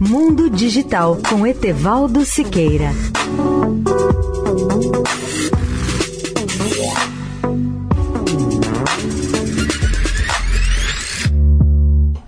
Mundo Digital com Etevaldo Siqueira.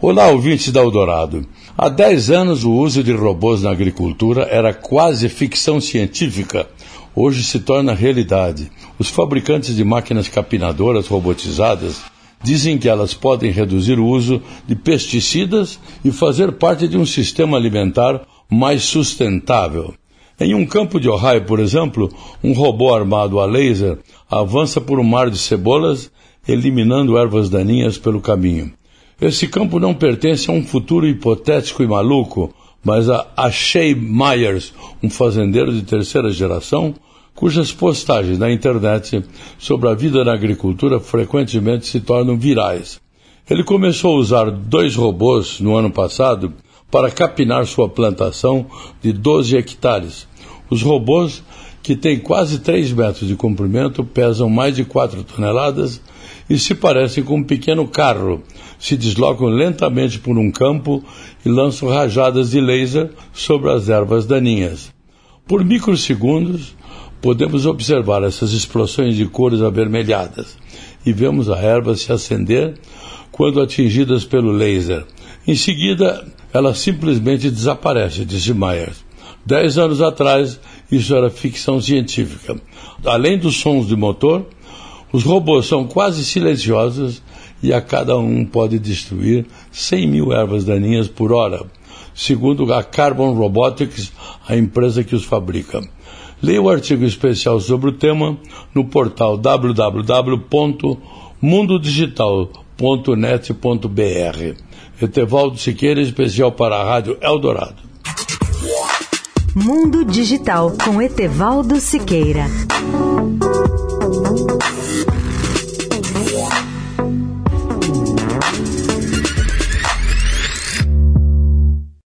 Olá, ouvintes da Eldorado. Há 10 anos, o uso de robôs na agricultura era quase ficção científica. Hoje se torna realidade. Os fabricantes de máquinas capinadoras robotizadas dizem que elas podem reduzir o uso de pesticidas e fazer parte de um sistema alimentar mais sustentável. Em um campo de Ohio, por exemplo, um robô armado a laser avança por um mar de cebolas, eliminando ervas daninhas pelo caminho. Esse campo não pertence a um futuro hipotético e maluco, mas a Ashay Myers, um fazendeiro de terceira geração, cujas postagens na internet sobre a vida na agricultura frequentemente se tornam virais. Ele começou a usar dois robôs no ano passado para capinar sua plantação de 12 hectares. Os robôs, que têm quase 3 metros de comprimento, pesam mais de 4 toneladas e se parecem com um pequeno carro. Se deslocam lentamente por um campo e lançam rajadas de laser sobre as ervas daninhas. Por microsegundos, podemos observar essas explosões de cores avermelhadas e vemos a erva se acender quando atingidas pelo laser. Em seguida, ela simplesmente desaparece, disse Myers. Dez anos atrás, isso era ficção científica. Além dos sons de motor, os robôs são quase silenciosos e a cada um pode destruir 100 mil ervas daninhas por hora, segundo a Carbon Robotics, a empresa que os fabrica. Leia o artigo especial sobre o tema no portal www.mundodigital.net.br. Etevaldo Siqueira, especial para a Rádio Eldorado. Mundo Digital com Etevaldo Siqueira.